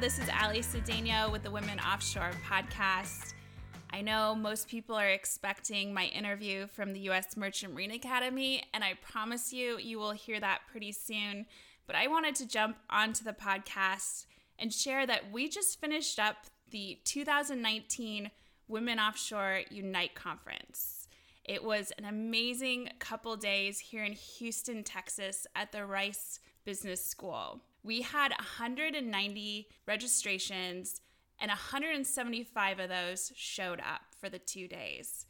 This is Ally Cedeno with the Women Offshore podcast. I know most people are expecting my interview from the U.S. Merchant Marine Academy, and I promise you, you will hear that pretty soon. But I wanted to jump onto the podcast and share that we just finished up the 2019 Women Offshore Unite Conference. It was an amazing couple days here in Houston, Texas at the Rice Business School. We had 190 registrations, and 175 of those showed up for the two days.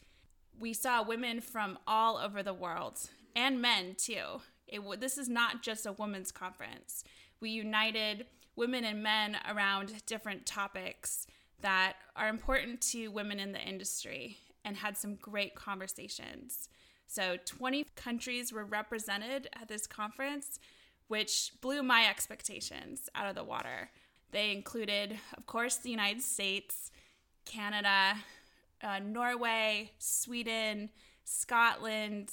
We saw women from all over the world and men too. It, this is not just a women's conference. We united women and men around different topics that are important to women in the industry and had some great conversations. So, 20 countries were represented at this conference, which blew my expectations out of the water. They included, of course, the United States, Canada, uh, Norway, Sweden, Scotland,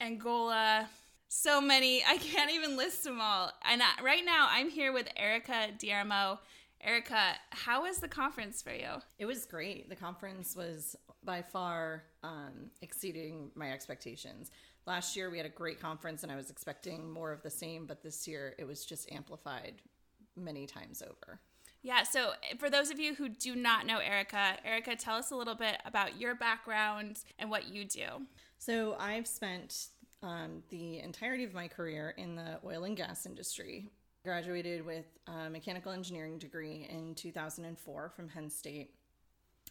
Angola, so many. I can't even list them all. And right now, I'm here with Erica D'Eramo. Erica, how was the conference for you? It was great. The conference was by far um, exceeding my expectations. Last year, we had a great conference, and I was expecting more of the same, but this year, it was just amplified many times over. Yeah, so for those of you who do not know Erica, Erica, tell us a little bit about your background and what you do. So, I've spent um, the entirety of my career in the oil and gas industry. Graduated with a mechanical engineering degree in 2004 from Penn State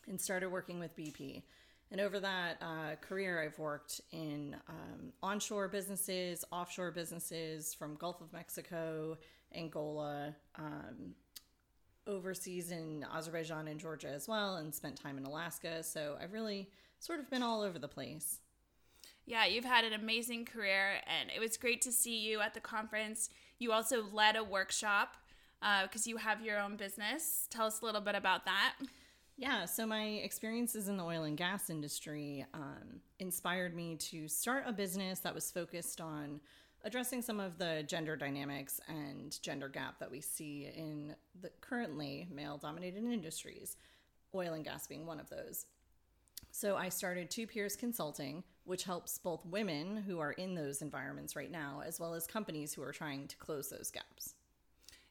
and started working with BP. And over that uh, career, I've worked in um, onshore businesses, offshore businesses from Gulf of Mexico, Angola, um, overseas in Azerbaijan and Georgia as well, and spent time in Alaska. So I've really sort of been all over the place. Yeah, you've had an amazing career, and it was great to see you at the conference. You also led a workshop because uh, you have your own business. Tell us a little bit about that. Yeah, so my experiences in the oil and gas industry um, inspired me to start a business that was focused on addressing some of the gender dynamics and gender gap that we see in the currently male dominated industries, oil and gas being one of those. So I started Two Piers Consulting, which helps both women who are in those environments right now, as well as companies who are trying to close those gaps.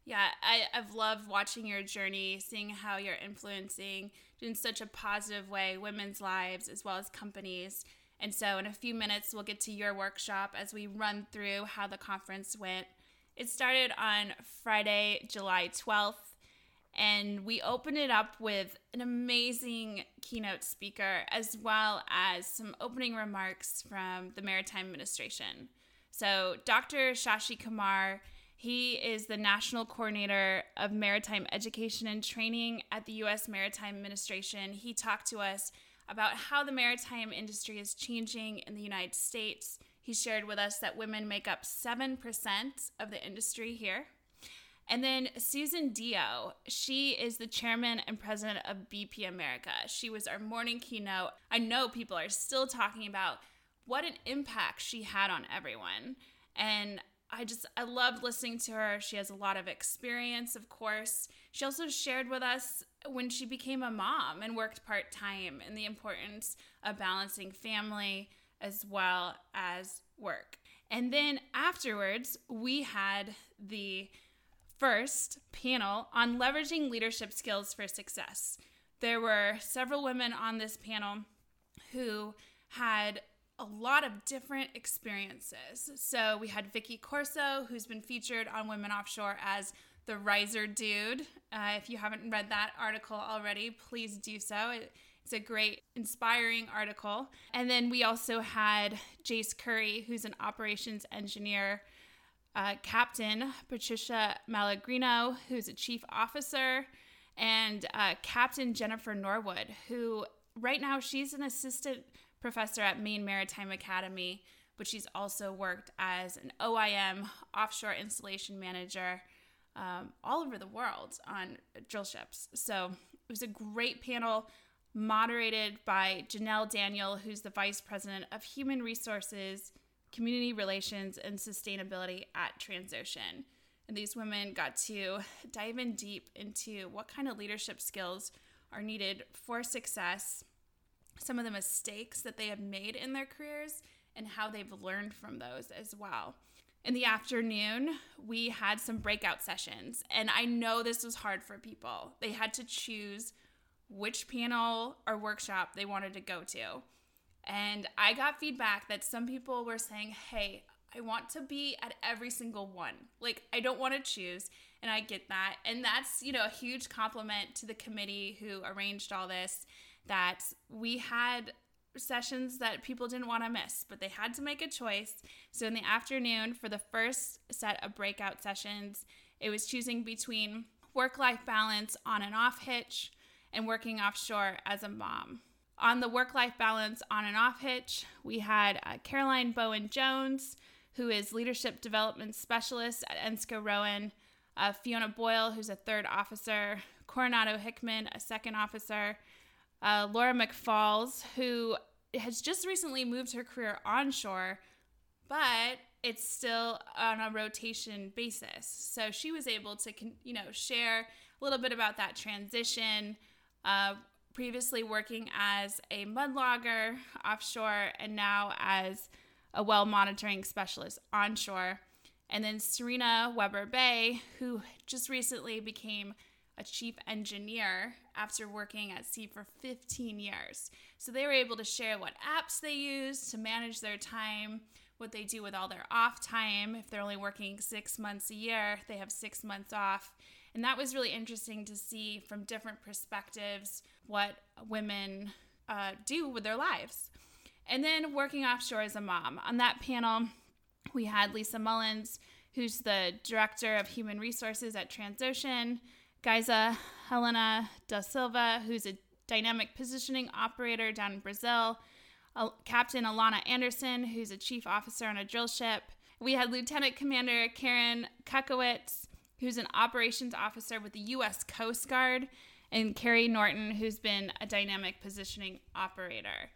Yeah, I, I've loved watching your journey, seeing how you're influencing in such a positive way women's lives as well as companies. And so, in a few minutes, we'll get to your workshop as we run through how the conference went. It started on Friday, July 12th, and we opened it up with an amazing keynote speaker as well as some opening remarks from the Maritime Administration. So, Dr. Shashi Kumar, he is the National Coordinator of Maritime Education and Training at the U.S. Maritime Administration. He talked to us about how the maritime industry is changing in the United States. He shared with us that women make up 7% of the industry here. And then Susan Dio, she is the chairman and president of BP America. She was our morning keynote. I know people are still talking about what an impact she had on everyone. And I just, I loved listening to her. She has a lot of experience, of course. She also shared with us when she became a mom and worked part time and the importance of balancing family as well as work. And then afterwards, we had the first panel on leveraging leadership skills for success. There were several women on this panel who had a lot of different experiences. So we had Vicky Corso, who's been featured on Women Offshore as the riser dude. Uh, if you haven't read that article already, please do so. It, it's a great, inspiring article. And then we also had Jace Curry, who's an operations engineer, uh, Captain Patricia Malagrino, who's a chief officer, and uh, Captain Jennifer Norwood, who right now she's an assistant professor at Maine Maritime Academy, but she's also worked as an OIM offshore installation manager um, all over the world on drill ships. So it was a great panel moderated by Janelle Daniel, who's the Vice President of Human Resources, Community Relations, and Sustainability at Transocean. And these women got to dive in deep into what kind of leadership skills are needed for success, some of the mistakes that they have made in their careers, and how they've learned from those as well. In the afternoon, we had some breakout sessions, and I know this was hard for people. They had to choose which panel or workshop they wanted to go to. And I got feedback that some people were saying, hey, I want to be at every single one. Like, I don't want to choose. And I get that. And that's, you know, a huge compliment to the committee who arranged all this that we had sessions that people didn't want to miss, but they had to make a choice. So in the afternoon, for the first set of breakout sessions, it was choosing between work life balance on and off hitch and working offshore as a mom. On the work life balance on and off hitch, we had uh, Caroline Bowen Jones, who is leadership development specialist at ENSCO Rowan, uh, Fiona Boyle, who's a third officer, Coronado Hickman, a second officer, uh, Laura McFalls, who has just recently moved her career onshore, but it's still on a rotation basis. So she was able to, you know, share a little bit about that transition. Uh, previously working as a mud logger offshore and now as a well monitoring specialist onshore. And then Serena Weber Bay, who just recently became a chief engineer after working at sea for 15 years. So they were able to share what apps they use to manage their time, what they do with all their off time. If they're only working six months a year, they have six months off. And that was really interesting to see from different perspectives what women uh, do with their lives. And then working offshore as a mom. On that panel, we had Lisa Mullins, who's the director of human resources at Transocean, Geisa Helena da Silva, who's a dynamic positioning operator down in Brazil, Captain Alana Anderson, who's a chief officer on a drill ship. We had Lieutenant Commander Karen Kukowitz, who's an operations officer with the U.S. Coast Guard, and Carrie Norton, who's been a dynamic positioning operator.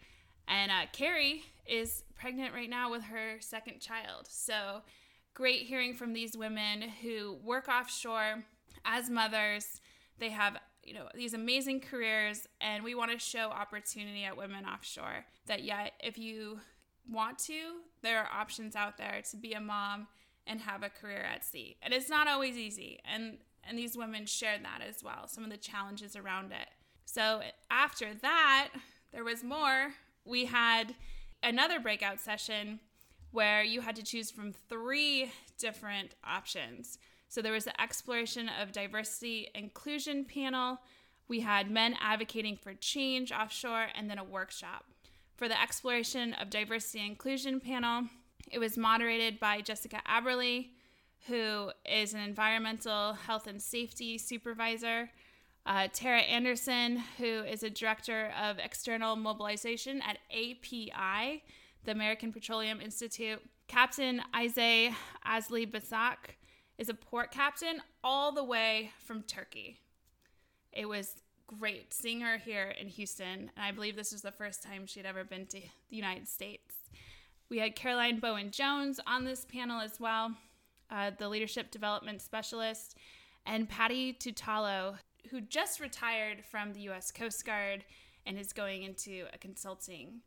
And uh, Carrie is pregnant right now with her second child. So great hearing from these women who work offshore as mothers. They have you know these amazing careers and we want to show opportunity at women offshore that yet if you want to there are options out there to be a mom and have a career at sea. And it's not always easy. And and these women shared that as well, some of the challenges around it. So after that, there was more. We had another breakout session where you had to choose from three different options. So there was the exploration of diversity inclusion panel. We had men advocating for change offshore and then a workshop. For the exploration of diversity inclusion panel, it was moderated by Jessica Aberly, who is an environmental health and safety supervisor, uh, Tara Anderson, who is a director of external mobilization at API, the American Petroleum Institute, Captain Isay Asli Basak is a port captain all the way from Turkey. It was great seeing her here in Houston, and I believe this was the first time she'd ever been to the United States. We had Caroline Bowen Jones on this panel as well, uh, the leadership development specialist, and Patty Tutalo, who just retired from the U.S. Coast Guard and is going into a consulting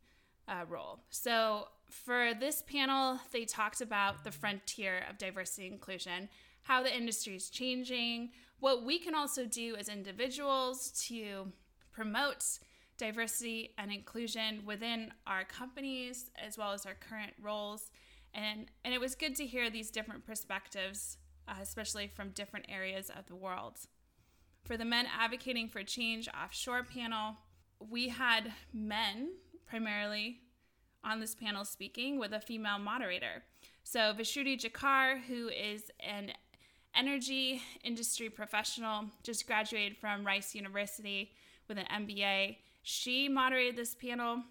uh, role. So, for this panel, they talked about the frontier of diversity and inclusion, how the industry is changing, what we can also do as individuals to promote diversity and inclusion within our companies as well as our current roles. And, and it was good to hear these different perspectives, uh, especially from different areas of the world. For the Men Advocating for Change offshore panel, we had men primarily on this panel speaking with a female moderator. So Vishruti Jakar, who is an energy industry professional, just graduated from Rice University with an MBA, she moderated this panel.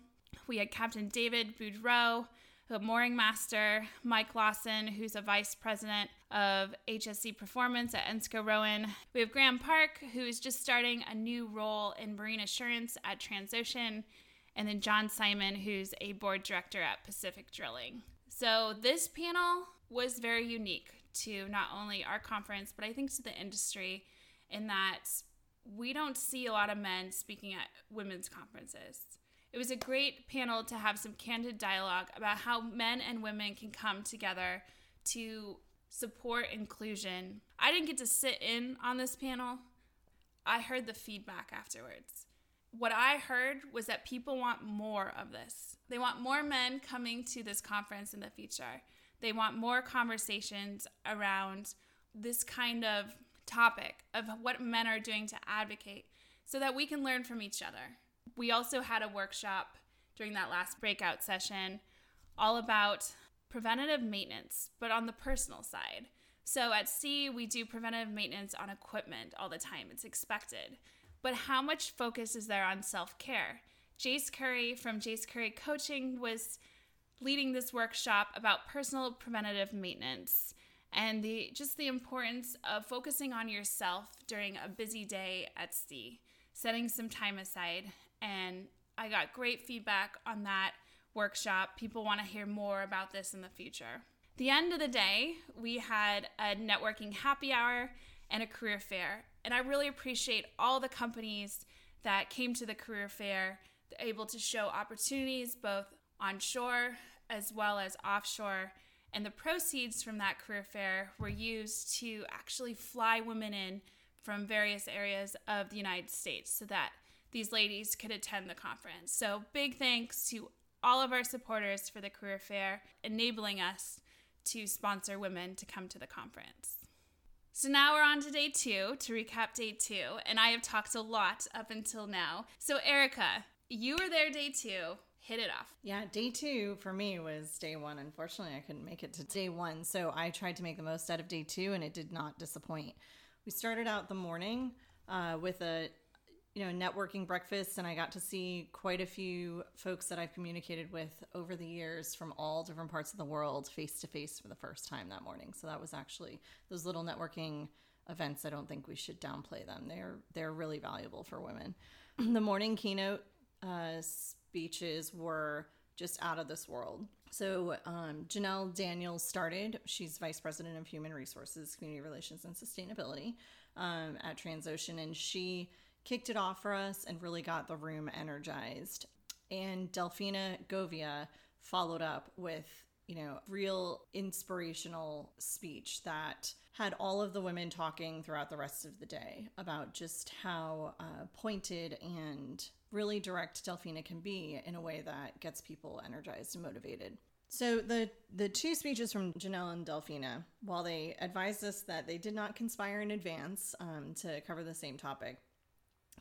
We had Captain David Boudreau, a mooring master, Mike Lawson, who's a vice president of HSE performance at ENSCO Rowan. We have Graham Park, who is just starting a new role in marine assurance at Transocean. And then John Simon, who's a board director at Pacific Drilling. So this panel was very unique to not only our conference, but I think to the industry in that we don't see a lot of men speaking at women's conferences. It was a great panel to have some candid dialogue about how men and women can come together to support inclusion. I didn't get to sit in on this panel. I heard the feedback afterwards. What I heard was that people want more of this. They want more men coming to this conference in the future. They want more conversations around this kind of topic of what men are doing to advocate so that we can learn from each other. We also had a workshop during that last breakout session all about preventative maintenance, but on the personal side. So at sea, we do preventative maintenance on equipment all the time, it's expected. But how much focus is there on self care? Jace Curry from Jace Curry Coaching was leading this workshop about personal preventative maintenance and the just the importance of focusing on yourself during a busy day at sea, setting some time aside. And I got great feedback on that workshop. People want to hear more about this in the future. The end of the day, we had a networking happy hour and a career fair. And I really appreciate all the companies that came to the career fair, able to show opportunities both onshore as well as offshore and the proceeds from that career fair were used to actually fly women in from various areas of the United States so that these ladies could attend the conference. So, big thanks to all of our supporters for the career fair, enabling us to sponsor women to come to the conference. So now we're on to day two to recap day two, and I have talked a lot up until now. So, Erica, you were there day two hit it off. Yeah, day two for me was day one. Unfortunately, I couldn't make it to day one. So I tried to make the most out of day two and it did not disappoint. We started out the morning uh, with a you know networking breakfast and i got to see quite a few folks that i've communicated with over the years from all different parts of the world face to face for the first time that morning so that was actually those little networking events i don't think we should downplay them they're they're really valuable for women the morning keynote uh, speeches were just out of this world. So, um, Janelle Daniels started. She's Vice President of Human Resources, Community Relations, and Sustainability um, at Transocean, and she kicked it off for us and really got the room energized. And Delfina Govia followed up with, you know, real inspirational speech that had all of the women talking throughout the rest of the day about just how uh, pointed and really direct Delfina can be in a way that gets people energized and motivated. So the the two speeches from Janelle and Delfina, while they advised us that they did not conspire in advance um, to cover the same topic,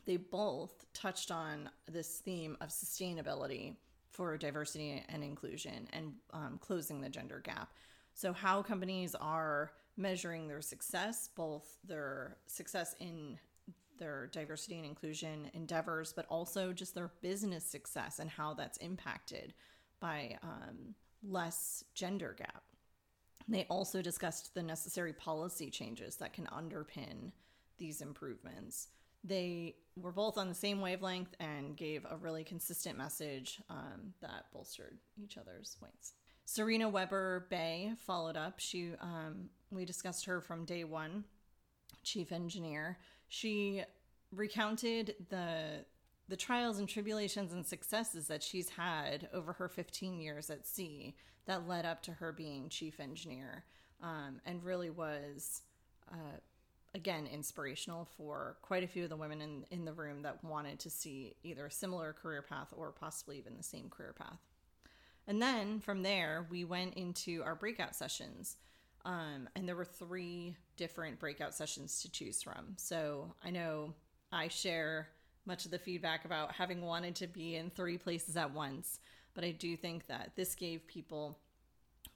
they both touched on this theme of sustainability for diversity and inclusion and um, closing the gender gap. So how companies are measuring their success, both their success in their diversity and inclusion endeavors, but also just their business success and how that's impacted by um, less gender gap. They also discussed the necessary policy changes that can underpin these improvements. They were both on the same wavelength and gave a really consistent message um, that bolstered each other's points. Serena Weber Bay followed up. She um, we discussed her from day one, chief engineer. She recounted the the trials and tribulations and successes that she's had over her 15 years at sea that led up to her being chief engineer um, and really was uh, again inspirational for quite a few of the women in, in the room that wanted to see either a similar career path or possibly even the same career path and then from there we went into our breakout sessions um, and there were three different breakout sessions to choose from so i know I share much of the feedback about having wanted to be in three places at once. But I do think that this gave people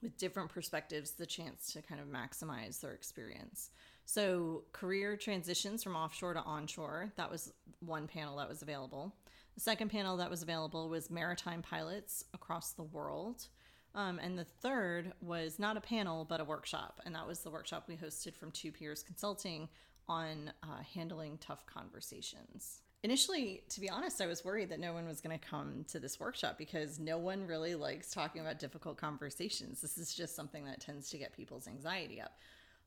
with different perspectives the chance to kind of maximize their experience. So, career transitions from offshore to onshore, that was one panel that was available. The second panel that was available was maritime pilots across the world. Um, and the third was not a panel, but a workshop. And that was the workshop we hosted from Two Piers Consulting on uh, handling tough conversations. initially, to be honest, I was worried that no one was going to come to this workshop because no one really likes talking about difficult conversations. This is just something that tends to get people's anxiety up.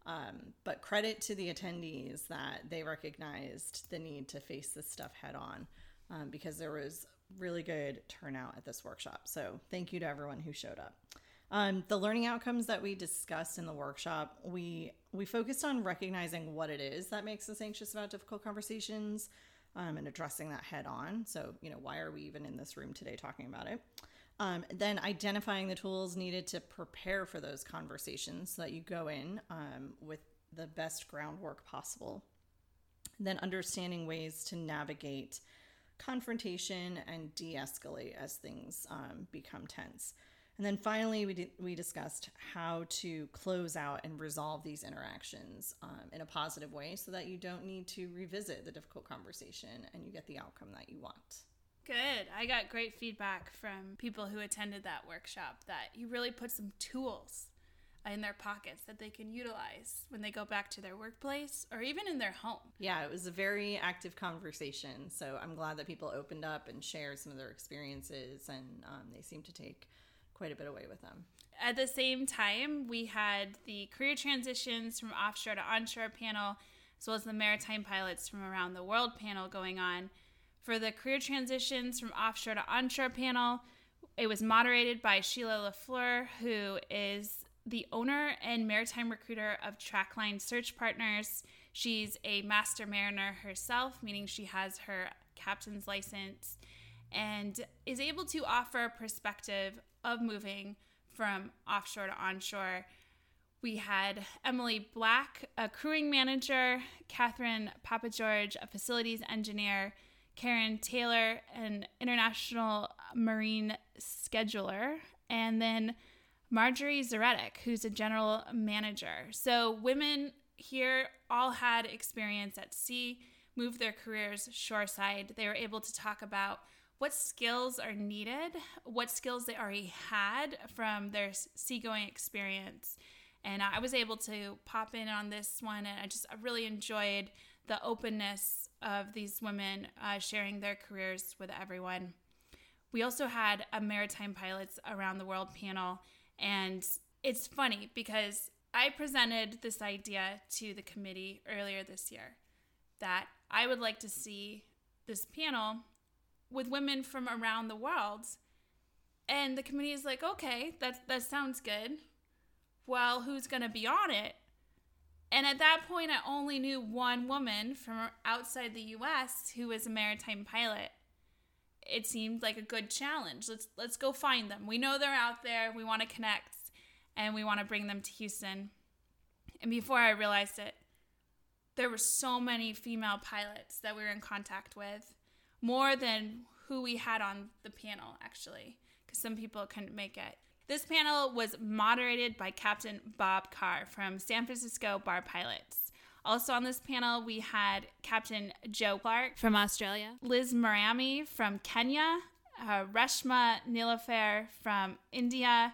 Um, but credit to the attendees that they recognized the need to face this stuff head on um, because there was really good turnout at this workshop. So thank you to everyone who showed up. Um, the learning outcomes that we discussed in the workshop, we we focused on recognizing what it is that makes us anxious about difficult conversations um, and addressing that head on. So you know, why are we even in this room today talking about it? Um, then identifying the tools needed to prepare for those conversations so that you go in um, with the best groundwork possible. Then understanding ways to navigate confrontation and de escalate as things um, become tense. And then finally, we, we discussed how to close out and resolve these interactions um, in a positive way so that you don't need to revisit the difficult conversation and you get the outcome that you want. Good. I got great feedback from people who attended that workshop that you really put some tools in their pockets that they can utilize when they go back to their workplace or even in their home. Yeah, it was a very active conversation. So I'm glad that people opened up and shared some of their experiences, and um, they seem to take quite a bit away with them. At the same time, we had the career transitions from offshore to onshore panel, as well as the maritime pilots from around the world panel going on. For the career transitions from offshore to onshore panel, it was moderated by Sheila LaFleur, who is the owner and maritime recruiter of Trackline Search Partners. She's a master mariner herself, meaning she has her captain's license and is able to offer a perspective of moving from offshore to onshore. We had Emily Black, a crewing manager, Catherine Papageorge, a facilities engineer, Karen Taylor, an international marine scheduler, and then Marjorie Zaretic, who's a general manager. So women here all had experience at sea, moved their careers shoreside. They were able to talk about what skills are needed, what skills they already had from their seagoing experience. And I was able to pop in on this one, and I just I really enjoyed the openness of these women uh, sharing their careers with everyone. We also had a maritime pilots around the world panel and it's funny because I presented this idea to the committee earlier this year that I would like to see this panel with women from around the world. And the committee is like, okay, that, that sounds good. Well, who's going to be on it? And at that point, I only knew one woman from outside the US who was a maritime pilot it seemed like a good challenge. Let's let's go find them. We know they're out there. We want to connect and we want to bring them to Houston. And before I realized it, there were so many female pilots that we were in contact with, more than who we had on the panel actually, because some people couldn't make it. This panel was moderated by Captain Bob Carr from San Francisco Bar Pilots. Also on this panel, we had Captain Joe Clark from Australia, Liz Marami from Kenya, uh, Reshma Nilofer from India,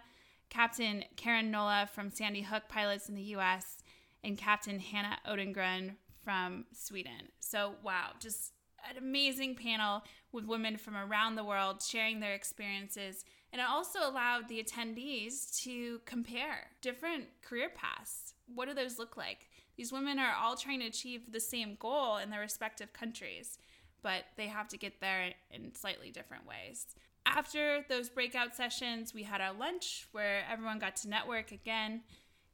Captain Karen Nola from Sandy Hook Pilots in the US, and Captain Hannah Odengren from Sweden. So, wow, just an amazing panel with women from around the world sharing their experiences. And it also allowed the attendees to compare different career paths. What do those look like? These women are all trying to achieve the same goal in their respective countries, but they have to get there in slightly different ways. After those breakout sessions, we had our lunch where everyone got to network again.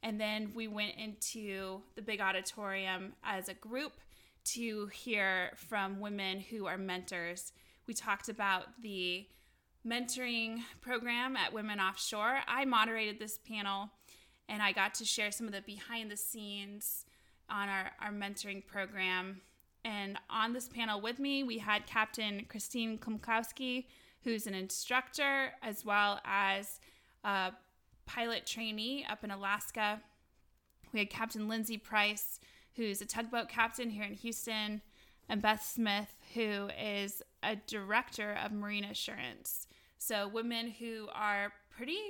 And then we went into the big auditorium as a group to hear from women who are mentors. We talked about the mentoring program at Women Offshore. I moderated this panel and I got to share some of the behind the scenes on our, our mentoring program. And on this panel with me, we had Captain Christine Klimkowski, who's an instructor as well as a pilot trainee up in Alaska. We had Captain Lindsay Price, who's a tugboat captain here in Houston, and Beth Smith, who is a director of marine assurance. So, women who are pretty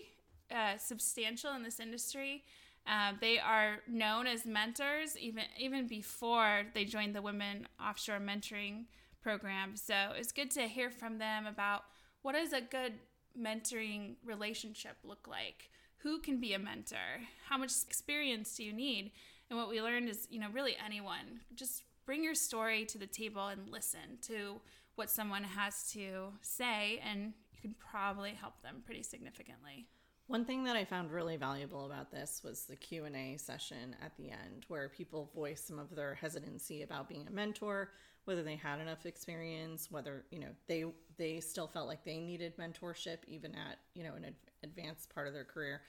uh, substantial in this industry uh, they are known as mentors even even before they joined the Women Offshore Mentoring program. So it's good to hear from them about what does a good mentoring relationship look like? Who can be a mentor? How much experience do you need? And what we learned is, you know, really anyone. Just bring your story to the table and listen to what someone has to say and can probably help them pretty significantly. One thing that I found really valuable about this was the Q&A session at the end where people voiced some of their hesitancy about being a mentor, whether they had enough experience, whether, you know, they they still felt like they needed mentorship even at, you know, an advanced part of their career.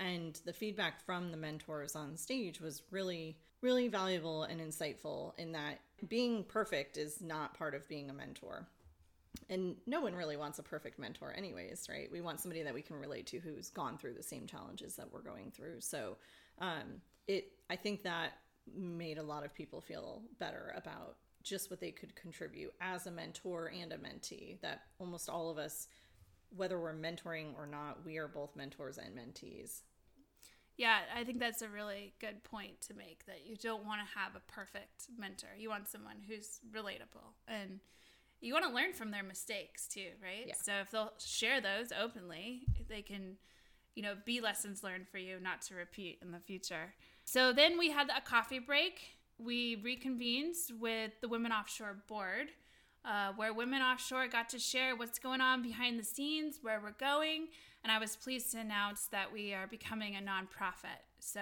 And the feedback from the mentors on stage was really really valuable and insightful in that being perfect is not part of being a mentor and no one really wants a perfect mentor anyways right? We want somebody that we can relate to who's gone through the same challenges that we're going through. So um, it i think that made a lot of people feel better about just what they could contribute as a mentor and a mentee that almost all of us whether we're mentoring or not we are both mentors and mentees. Yeah i think that's a really good point to make that you don't want to have a perfect mentor. You want someone who's relatable and you want to learn from their mistakes too, right? Yeah. So if they'll share those openly, they can, you know, be lessons learned for you not to repeat in the future. So then we had a coffee break. We reconvened with the Women Offshore Board, uh, where Women Offshore got to share what's going on behind the scenes, where we're going. And I was pleased to announce that we are becoming a nonprofit. So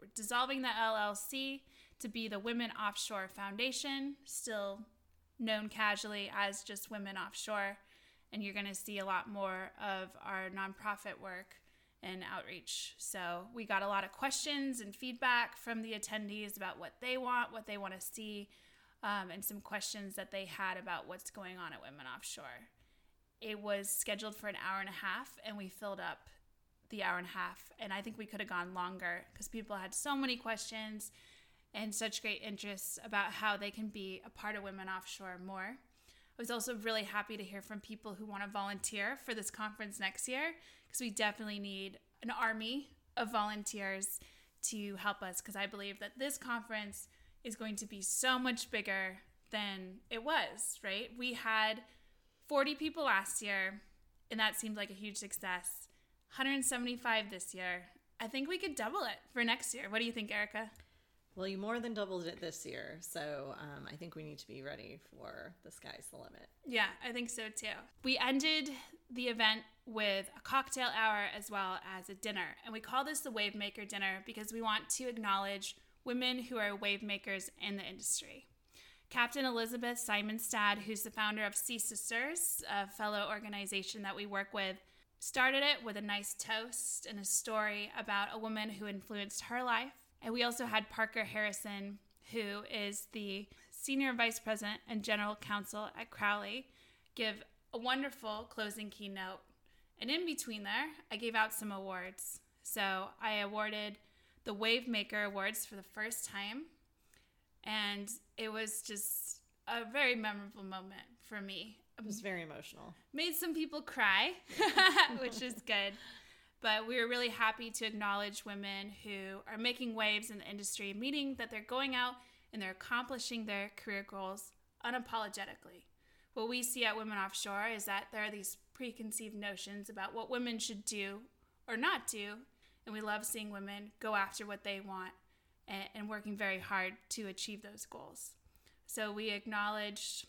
we're dissolving the LLC to be the Women Offshore Foundation, still known casually as just Women Offshore. And you're going to see a lot more of our nonprofit work and outreach. So we got a lot of questions and feedback from the attendees about what they want, what they want to see, um, and some questions that they had about what's going on at Women Offshore. It was scheduled for an hour and a half, and we filled up the hour and a half. And I think we could have gone longer because people had so many questions and such great interests about how they can be a part of Women Offshore more. I was also really happy to hear from people who want to volunteer for this conference next year because we definitely need an army of volunteers to help us because I believe that this conference is going to be so much bigger than it was, right? We had 40 people last year, and that seemed like a huge success. 175 this year. I think we could double it for next year. What do you think, Erica? Well, you more than doubled it this year, so um, I think we need to be ready for the sky's the limit. Yeah, I think so too. We ended the event with a cocktail hour as well as a dinner, and we call this the Wave Maker Dinner because we want to acknowledge women who are wave makers in the industry. Captain Elizabeth Simonstad, who's the founder of Sea Sisters, a fellow organization that we work with, started it with a nice toast and a story about a woman who influenced her life and we also had Parker Harrison, who is the Senior Vice President and General Counsel at Crowley, give a wonderful closing keynote. And in between there, I gave out some awards. So I awarded the Wavemaker Awards for the first time. And it was just a very memorable moment for me. It was very emotional. Made some people cry, which is good. But we are really happy to acknowledge women who are making waves in the industry, meaning that they're going out and they're accomplishing their career goals unapologetically. What we see at Women Offshore is that there are these preconceived notions about what women should do or not do, and we love seeing women go after what they want and, and working very hard to achieve those goals. So we acknowledge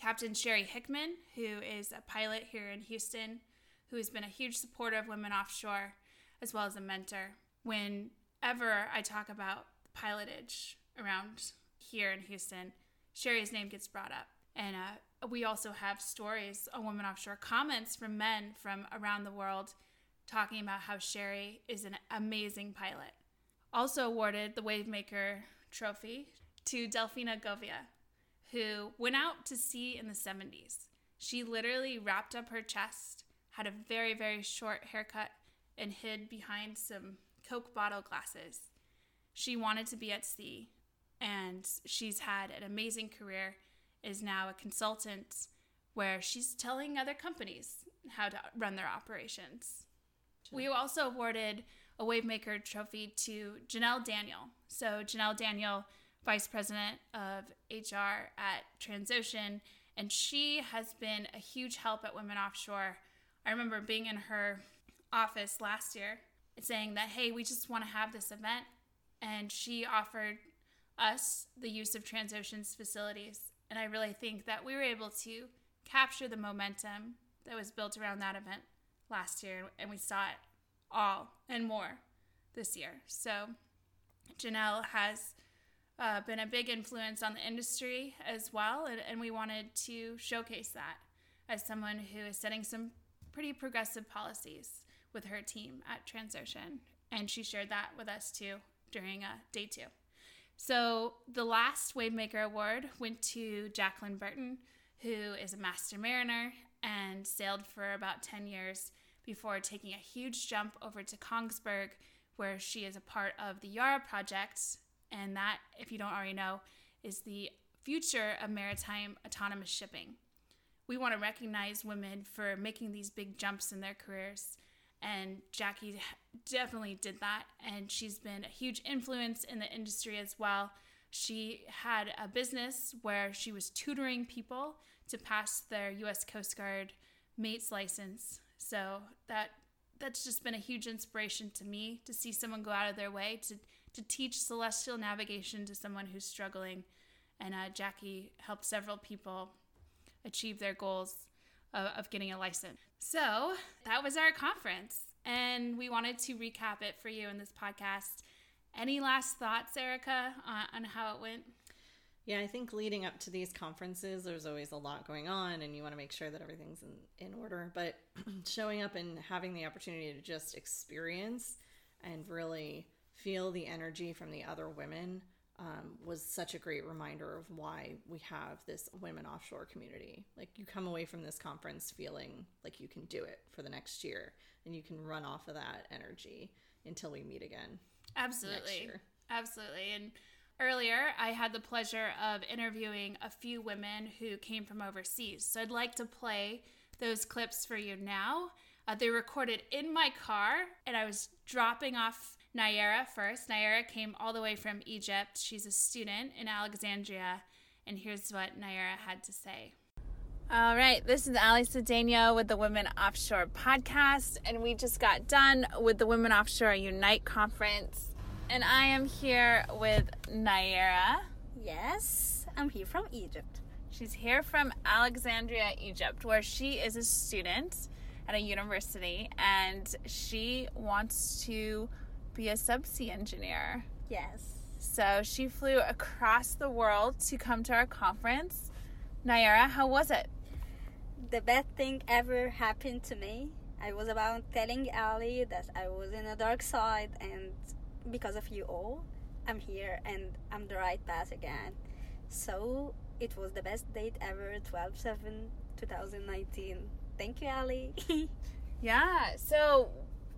Captain Sherry Hickman, who is a pilot here in Houston who has been a huge supporter of women offshore as well as a mentor. Whenever I talk about pilotage around here in Houston, Sherry's name gets brought up. And uh, we also have stories on Women Offshore, comments from men from around the world talking about how Sherry is an amazing pilot. Also awarded the Wavemaker Trophy to Delfina Govia, who went out to sea in the 70s. She literally wrapped up her chest had a very, very short haircut, and hid behind some Coke bottle glasses. She wanted to be at sea, and she's had an amazing career, is now a consultant where she's telling other companies how to run their operations. Sure. We also awarded a Wavemaker trophy to Janelle Daniel. So, Janelle Daniel vice president of HR at Transocean, and she has been a huge help at Women Offshore. I remember being in her office last year saying that, hey, we just want to have this event. And she offered us the use of Transocean's facilities. And I really think that we were able to capture the momentum that was built around that event last year, and we saw it all and more this year. So, Janelle has uh, been a big influence on the industry as well, and, and we wanted to showcase that as someone who is setting some pretty progressive policies with her team at Transocean. And she shared that with us too during uh, day two. So the last Wavemaker Award went to Jacqueline Burton, who is a master mariner and sailed for about 10 years before taking a huge jump over to Kongsberg, where she is a part of the Yara project. And that, if you don't already know, is the future of maritime autonomous shipping. We want to recognize women for making these big jumps in their careers. And Jackie definitely did that. And she's been a huge influence in the industry as well. She had a business where she was tutoring people to pass their U.S. Coast Guard mate's license. So that that's just been a huge inspiration to me to see someone go out of their way to to teach celestial navigation to someone who's struggling. And uh, Jackie helped several people achieve their goals of, of getting a license. So that was our conference, and we wanted to recap it for you in this podcast. Any last thoughts, Erica, on, on how it went? Yeah, I think leading up to these conferences, there's always a lot going on, and you want to make sure that everything's in, in order. But showing up and having the opportunity to just experience and really feel the energy from the other women um, was such a great reminder of why we have this women offshore community. Like, you come away from this conference feeling like you can do it for the next year, and you can run off of that energy until we meet again. Absolutely. Absolutely. And Earlier, I had the pleasure of interviewing a few women who came from overseas. So I'd like to play those clips for you now. Uh, they recorded in my car, and I was dropping off Nayera first. Nayera came all the way from Egypt. She's a student in Alexandria. And here's what Nayera had to say. All right, this is Ally Cedeno with the Women Offshore podcast, and we just got done with the Women Offshore Unite conference and I am here with Nayera. Yes, I'm here from Egypt. She's here from Alexandria, Egypt, where she is a student at a university and she wants to be a subsea engineer. Yes. So she flew across the world to come to our conference. Nayera, how was it? The best thing ever happened to me. I was about telling Ally that I was in the dark side and because of you all, I'm here and I'm the right path again. So it was the best date ever, 12 7 2019. Thank you, Ally. yeah. So,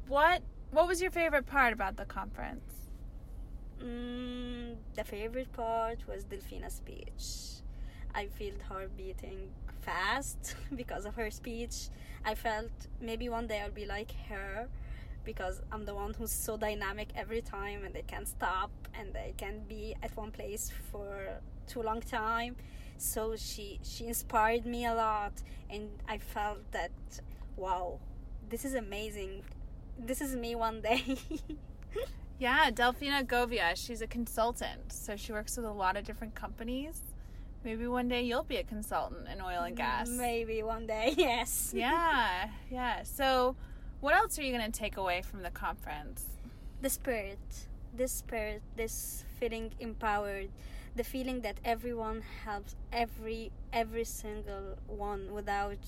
what what was your favorite part about the conference? Mm, the favorite part was Delfina's speech. I felt her beating fast because of her speech. I felt maybe one day I'll be like her because I'm the one who's so dynamic every time and they can't stop and they can be at one place for too long time so she she inspired me a lot and I felt that wow this is amazing this is me one day yeah Delfina Govia she's a consultant so she works with a lot of different companies Maybe one day you'll be a consultant in oil and gas. Maybe one day, yes. yeah, yeah. So, what else are you going to take away from the conference? The spirit. This spirit, this feeling empowered, the feeling that everyone helps every every single one without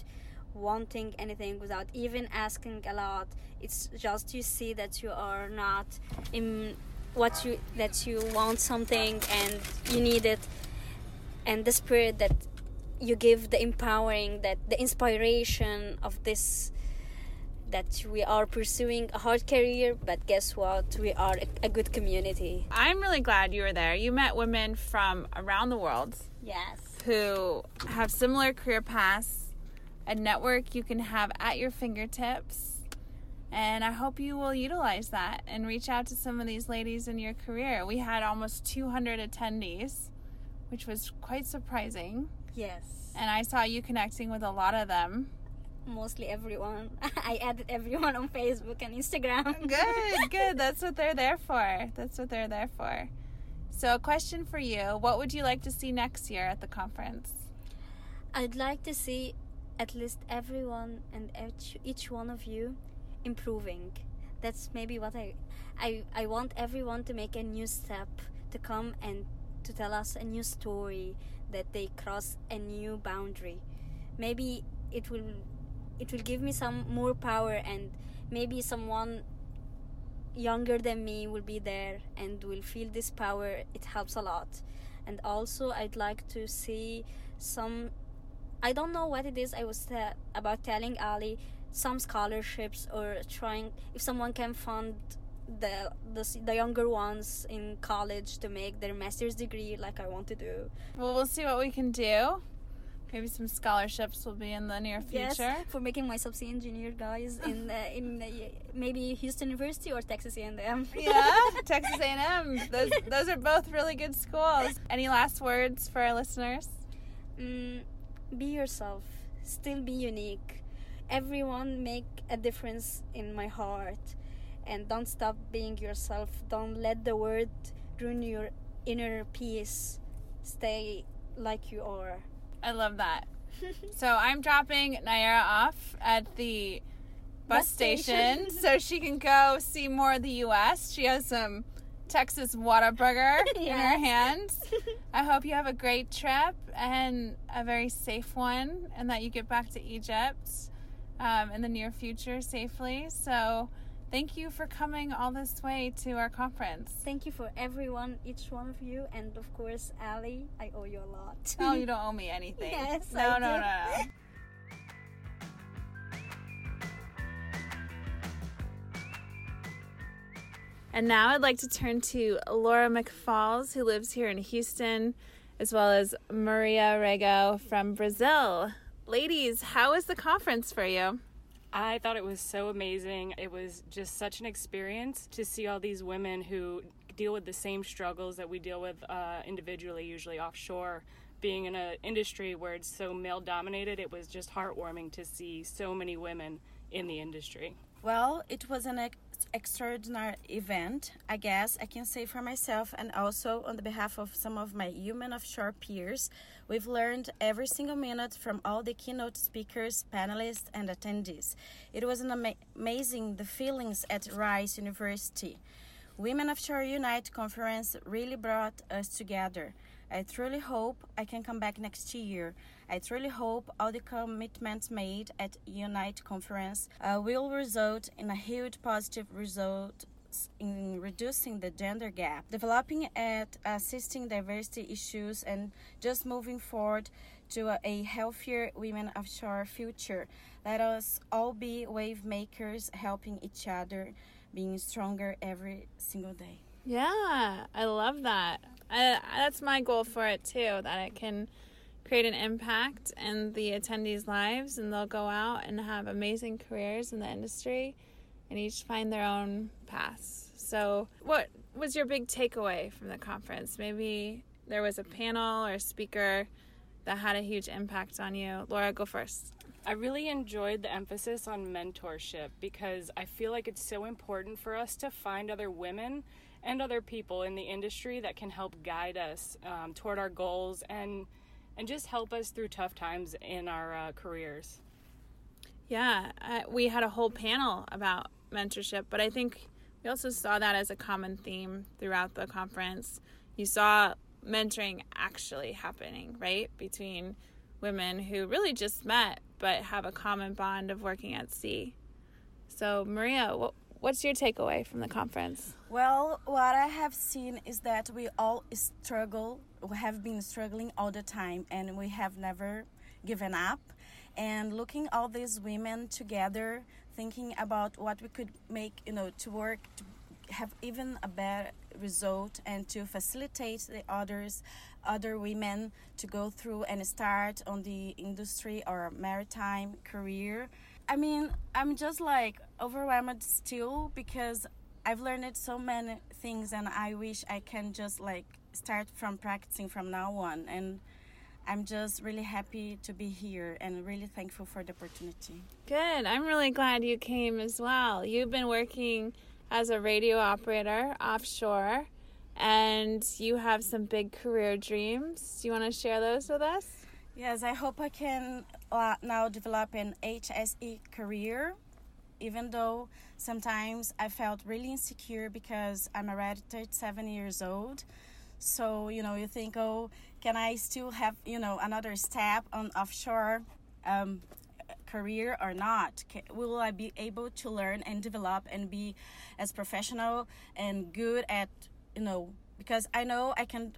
wanting anything without even asking a lot it's just you see that you are not in what you that you want something and you need it and the spirit that you give the empowering that the inspiration of this that we are pursuing a hard career, but guess what? We are a, a, good community. I'm really glad you were there. You met women from around the world. Yes. Who have similar career paths, a network you can have at your fingertips, And I hope you will utilize that and reach out to some of these ladies in your career. We had almost 200 attendees, which was quite surprising. Yes. And I saw you connecting with a lot of them. Mostly everyone. I added everyone on Facebook and Instagram. Good, good. That's what they're there for. That's what they're there for. So, a question for you What would you like to see next year at the conference? I'd like to see at least everyone and each, each one of you improving. That's maybe what I, I I want everyone to make a new step to come and to tell us a new story that they cross a new boundary. Maybe it will it will give me some more power and maybe someone younger than me will be there and will feel this power it helps a lot and also i'd like to see some i don't know what it is i was about telling Ally some scholarships or trying if someone can fund the, the the younger ones in college to make their master's degree like i want to do Well, we'll see what we can do. Maybe some scholarships will be in the near future. Yes, for making myself subsea engineer, guys, in uh, in uh, maybe Houston University or Texas A&M. yeah, Texas A&M. Those those are both really good schools. Any last words for our listeners? Mm, be yourself. Still be unique. Everyone make a difference in my heart, and don't stop being yourself. Don't let the world ruin your inner peace. Stay like you are. I love that. So I'm dropping Nayera off at the bus, Bus station, station. so she can go see more of the U.S. She has some Texas Whataburger in her Yes. hands. I hope you have a great trip and a very safe one, and that you get back to Egypt um, in the near future safely. So, thank you for coming all this way to our conference. Thank you for everyone, each one of you, and of course, Ally. I owe you a lot. Oh, you don't owe me anything. Yes, no, I no, do. no, no. And now I'd like to turn to Laura McFalls, who lives here in Houston, as well as Maria Rego from Brazil. Ladies, how was the conference for you? I thought it was so amazing. It was just such an experience to see all these women who deal with the same struggles that we deal with uh, individually, usually offshore. Being in an industry where it's so male dominated, it was just heartwarming to see so many women in the industry. Well, it was an ex- extraordinary event, I guess I can say for myself and also on the behalf of some of my Women Offshore peers. We've learned every single minute from all the keynote speakers, panelists, and attendees. It was an ama- amazing the feelings at Rice University. Women Offshore Unite conference really brought us together. I truly hope I can come back next year. I truly hope all the commitments made at Unite conference uh, will result in a huge positive result in reducing the gender gap, developing and assisting diversity issues, and just moving forward to a, healthier women offshore future. Let us all be wave makers, helping each other, being stronger every single day. Yeah, I love that. I, that's my goal for it too, that it can create an impact in the attendees' lives and they'll go out and have amazing careers in the industry and each find their own paths. So, what was your big takeaway from the conference? Maybe there was a panel or a speaker that had a huge impact on you. Laura, go first. I really enjoyed the emphasis on mentorship because I feel like it's so important for us to find other women and other people in the industry that can help guide us um, toward our goals and and just help us through tough times in our uh, careers. Yeah, uh, we had a whole panel about mentorship, but I think we also saw that as a common theme throughout the conference. You saw mentoring actually happening, right? Between women who really just met but have a common bond of working at sea. So, Maria, what, what's your takeaway from the conference? Well, what I have seen is that we all struggle, we have been struggling all the time, and we have never given up. And looking all these women together, thinking about what we could make, you know, to work to have even a better result and to facilitate the others, other women to go through and start on the industry or maritime career. I mean, I'm just like overwhelmed still because I've learned so many things, and I wish I can just like start from practicing from now on. And I'm just really happy to be here and really thankful for the opportunity. Good. I'm really glad you came as well. You've been working as a radio operator offshore and you have some big career dreams. Do you want to share those with us? Yes, I hope I can uh, now develop an HSE career, even though sometimes I felt really insecure because I'm already 37 years old. So, you know, you think, oh, can I still have, you know, another step on offshore um, career or not? Can, will I be able to learn and develop and be as professional and good at, you know, because I know I can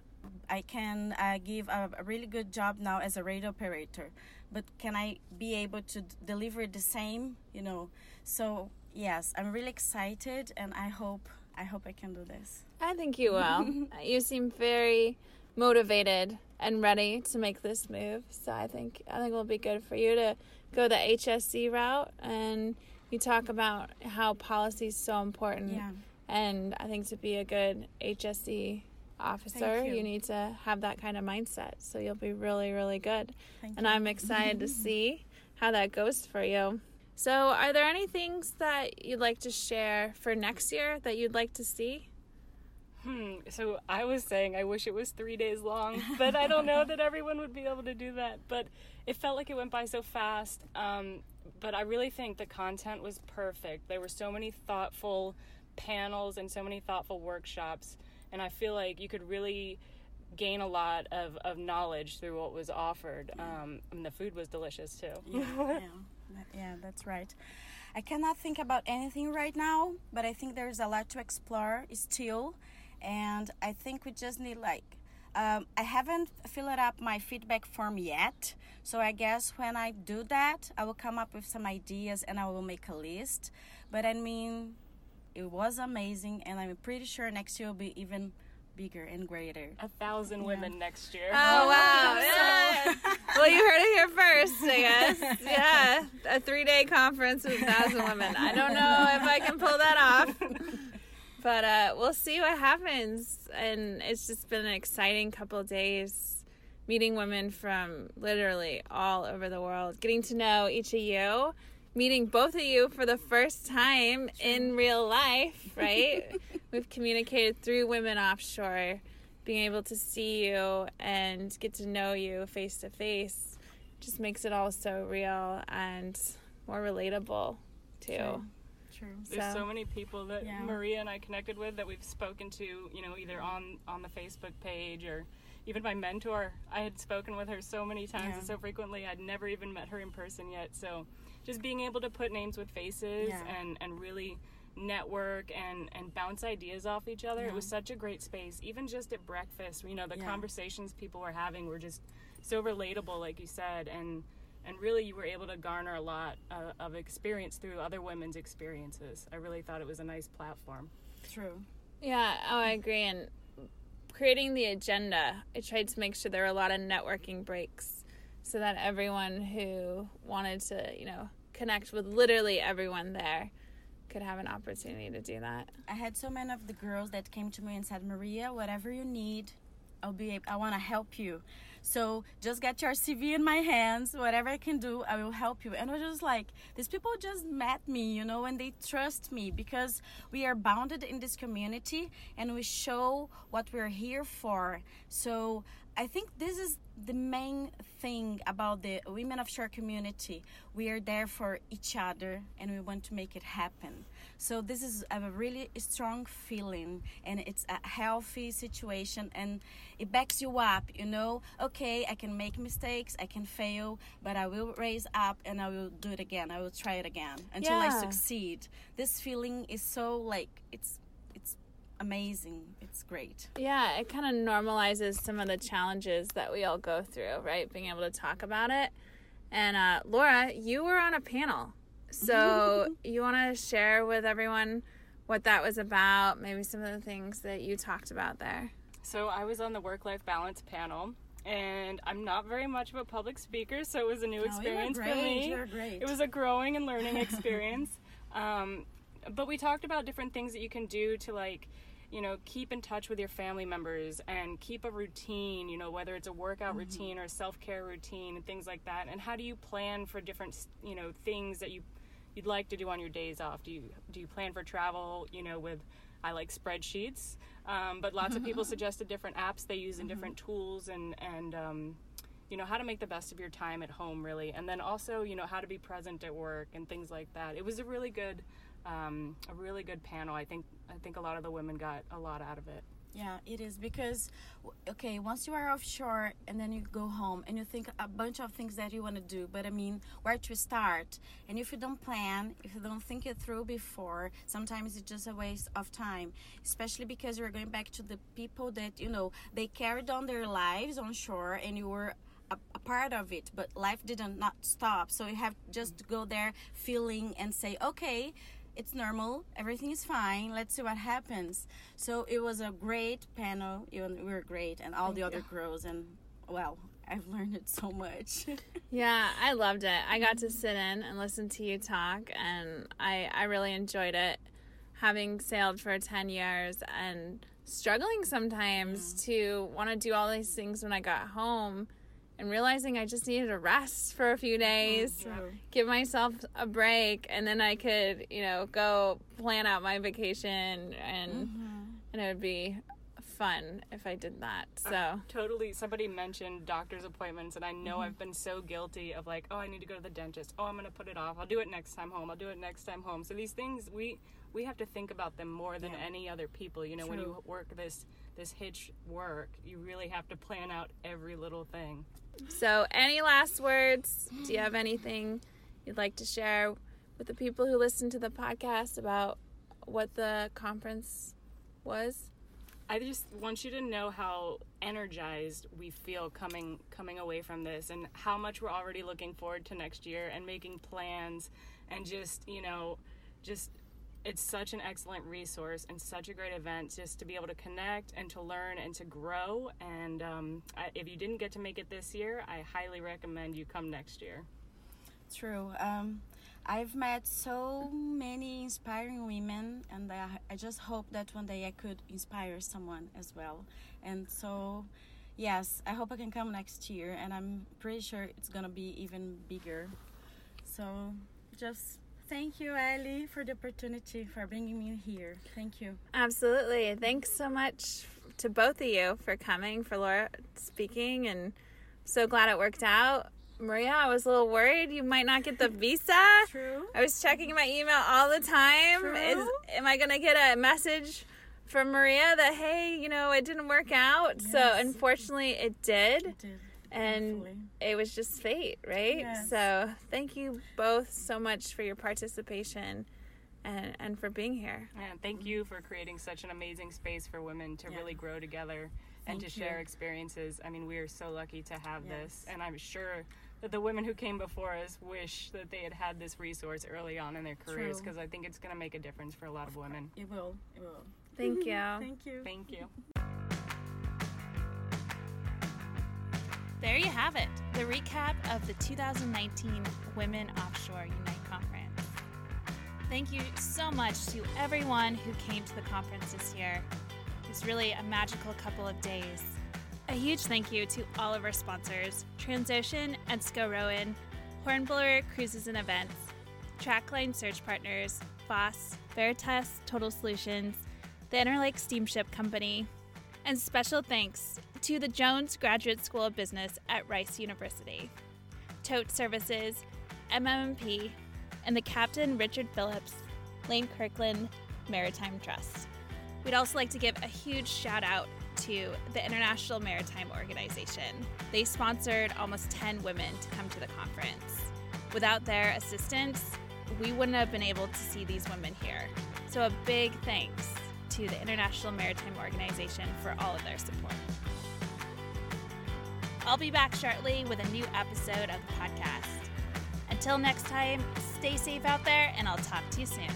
I can uh, give a, a, really good job now as a radio operator, but can I be able to d- deliver the same? You know, so yes, I'm really excited, and I hope I hope I can do this. I think you will. you seem very motivated and ready to make this move, so I think I think it'll be good for you to go the HSE route, and you talk about how policy is so important. Yeah. And I think to be a good HSE officer, you. you. need to have that kind of mindset. So you'll be really, really good. Thank and you. I'm excited to see how that goes for you. So, are there any things that you'd like to share for next year that you'd like to see? Hmm. So I was saying I wish it was three days long, but I don't know that everyone would be able to do that. But it felt like it went by so fast. Um, but I really think the content was perfect. There were so many thoughtful panels and so many thoughtful workshops, and I feel like you could really gain a lot of, of knowledge through what was offered. Um, and the food was delicious too. yeah, yeah, yeah, that's right. I cannot think about anything right now, but I think there's a lot to explore still, and I think we just need like. Um, I haven't filled up my feedback form yet, so I guess when I do that, I will come up with some ideas and I will make a list. But I mean, it was amazing, and I'm pretty sure next year will be even bigger and greater. A thousand women next year. Oh wow! Yeah. well, you heard it here first, I guess. Yeah, a three-day conference with a thousand women. I don't know if I can pull that off, but uh, we'll see what happens. And it's just been an exciting couple of days, meeting women from literally all over the world, getting to know each of you. Meeting both of you for the first time in real life, right? We've communicated through Women Offshore being able to see you and get to know you face to face just makes it all so real and more relatable too. True. True. There's So- so many people that Yeah. Maria and I connected with that we've spoken to, you know, either on on the Facebook page or even my mentor. I had spoken with her so many times Yeah. and so frequently. I'd never even met her in person yet. So just being able to put names with faces Yeah. and and really network and and bounce ideas off each other. It was such a great space. Even just at breakfast, you know, the Yeah. conversations people were having were just so relatable like you said and and really you were able to garner a lot uh, of experience through other women's experiences i really thought it was a nice platform True. Yeah, oh, I agree. And creating the agenda, I tried to make sure there were a lot of networking breaks so that everyone who wanted to, you know, connect with literally everyone there could have an opportunity to do that. I had so many of the girls that came to me and said, Maria, whatever you need, I'll be. ab- I want to help you. So just get your CV in my hands. Whatever I can do, I will help you. And I was just like, these people just met me, you know, and they trust me because we are bounded in this community and we show what we're here for. So I think this is the main thing about the women offshore community. We are there for each other and we want to make it happen. So this is a really strong feeling and it's a healthy situation and it backs you up, you know, okay, I can make mistakes, I can fail, but I will raise up and I will do it again. I will try it again until I succeed. This feeling is so like it's it's amazing. It's great. Yeah, it kind of normalizes some of the challenges that we all go through, right? Being able to talk about it. And uh, Laura, you were on a panel. So you want to share with everyone what that was about, maybe some of the things that you talked about there. so i was on the work life balance panel and I'm not very much of a public speaker, so it was a new No, experience you're for great. me. You're great. It was a growing and learning experience. um, but we talked about different things that you can do to like you know keep in touch with your family members and keep a routine you know whether it's a workout Mm-hmm. routine or a self-care routine and things like that. And how do you plan for different you know things that you you'd like to do on your days off? Do you do you plan for travel you know with i like spreadsheets um, but lots of people suggested different apps they use and different tools and and um, you know how to make the best of your time at home really. And then also you know how to be present at work and things like that. It was a really good um, a really good panel i think i think a lot of the women got a lot out of it Yeah, it is because, okay, once you are offshore and then you go home and you think a bunch of things that you want to do, but I mean, where to start? And if you don't plan, if you don't think it through before, sometimes it's just a waste of time, especially because you're going back to the people that, you know, they carried on their lives on shore and you were a, a part of it, but life didn't not stop. So you have just to go there feeling and say, okay, it's normal. Everything is fine. Let's see what happens. So it was a great panel. Even we were great. And all the other girls. And well i've learned it so much. Yeah, I loved it. I got to sit in and listen to you talk, and I, I really enjoyed it. Having sailed for 10 years and struggling sometimes to want to do all these things when I got home, and realizing I just needed a rest for a few days, oh, give myself a break, and then I could, you know, go plan out my vacation, and mm-hmm. and it would be fun if I did that. So. totally somebody mentioned doctor's appointments and i know mm-hmm. i've been so guilty of like oh i need to go to the dentist. Oh i'm going to put it off. I'll do it next time home. I'll do it next time home. So these things we we have to think about them more than Yeah. any other people. You know when you work this this hitch work you really have to plan out every little thing So, any last words? Do you have anything you'd like to share with the people who listen to the podcast about what the conference was? I just want you to know how energized we feel coming coming away from this and how much we're already looking forward to next year and making plans and just, you know, just it's such an excellent resource and such a great event just to be able to connect and to learn and to grow and um, I, if you didn't get to make it this year i highly recommend you come next year True. Um, I've met so many inspiring women, and I, I just hope that one day I could inspire someone as well. And so, yes, I hope I can come next year, and I'm pretty sure it's gonna be even bigger. So, just thank you, Ally, for the opportunity for bringing me here. Thank you. Absolutely. Thanks so much to both of you for coming, for Laura speaking, and so glad it worked out. Maria, I was a little worried you might not get the visa. True. I was checking my email all the time. True. Is am I gonna get a message from Maria that hey, you know, it didn't work out? So unfortunately, it did, It did. And Thankfully. it was just fate, right? Yes. So thank you both so much for your participation and and for being here. and thank you for creating such an amazing space for women to Yeah. really grow together and Thank to you. share experiences i mean we are so lucky to have this and i'm sure that the women who came before us wish that they had had this resource early on in their careers because I think it's going to make a difference for a lot of women. It will. It will. Thank mm-hmm. you. Thank you. Thank you. There you have it, the recap of the 2019 Women Offshore Unite Conference. Thank you so much to everyone who came to the conference this year. It was really a magical couple of days. A huge thank you to all of our sponsors Transocean and Rowan, Hornblower Cruises and Events, Trackline Search Partners, Foss, Veritas Total Solutions, the Interlake Steamship Company, and special thanks to the Jones Graduate School of Business at Rice University, Tote Services, MMP, and the Captain Richard Phillips, Lane Kirkland Maritime Trust. We'd also like to give a huge shout out to the International Maritime Organization. They sponsored almost 10 women to come to the conference. Without their assistance, we wouldn't have been able to see these women here. So, a big thanks to the International Maritime Organization for all of their support. I'll be back shortly with a new episode of the podcast. Until next time, stay safe out there, and I'll talk to you soon.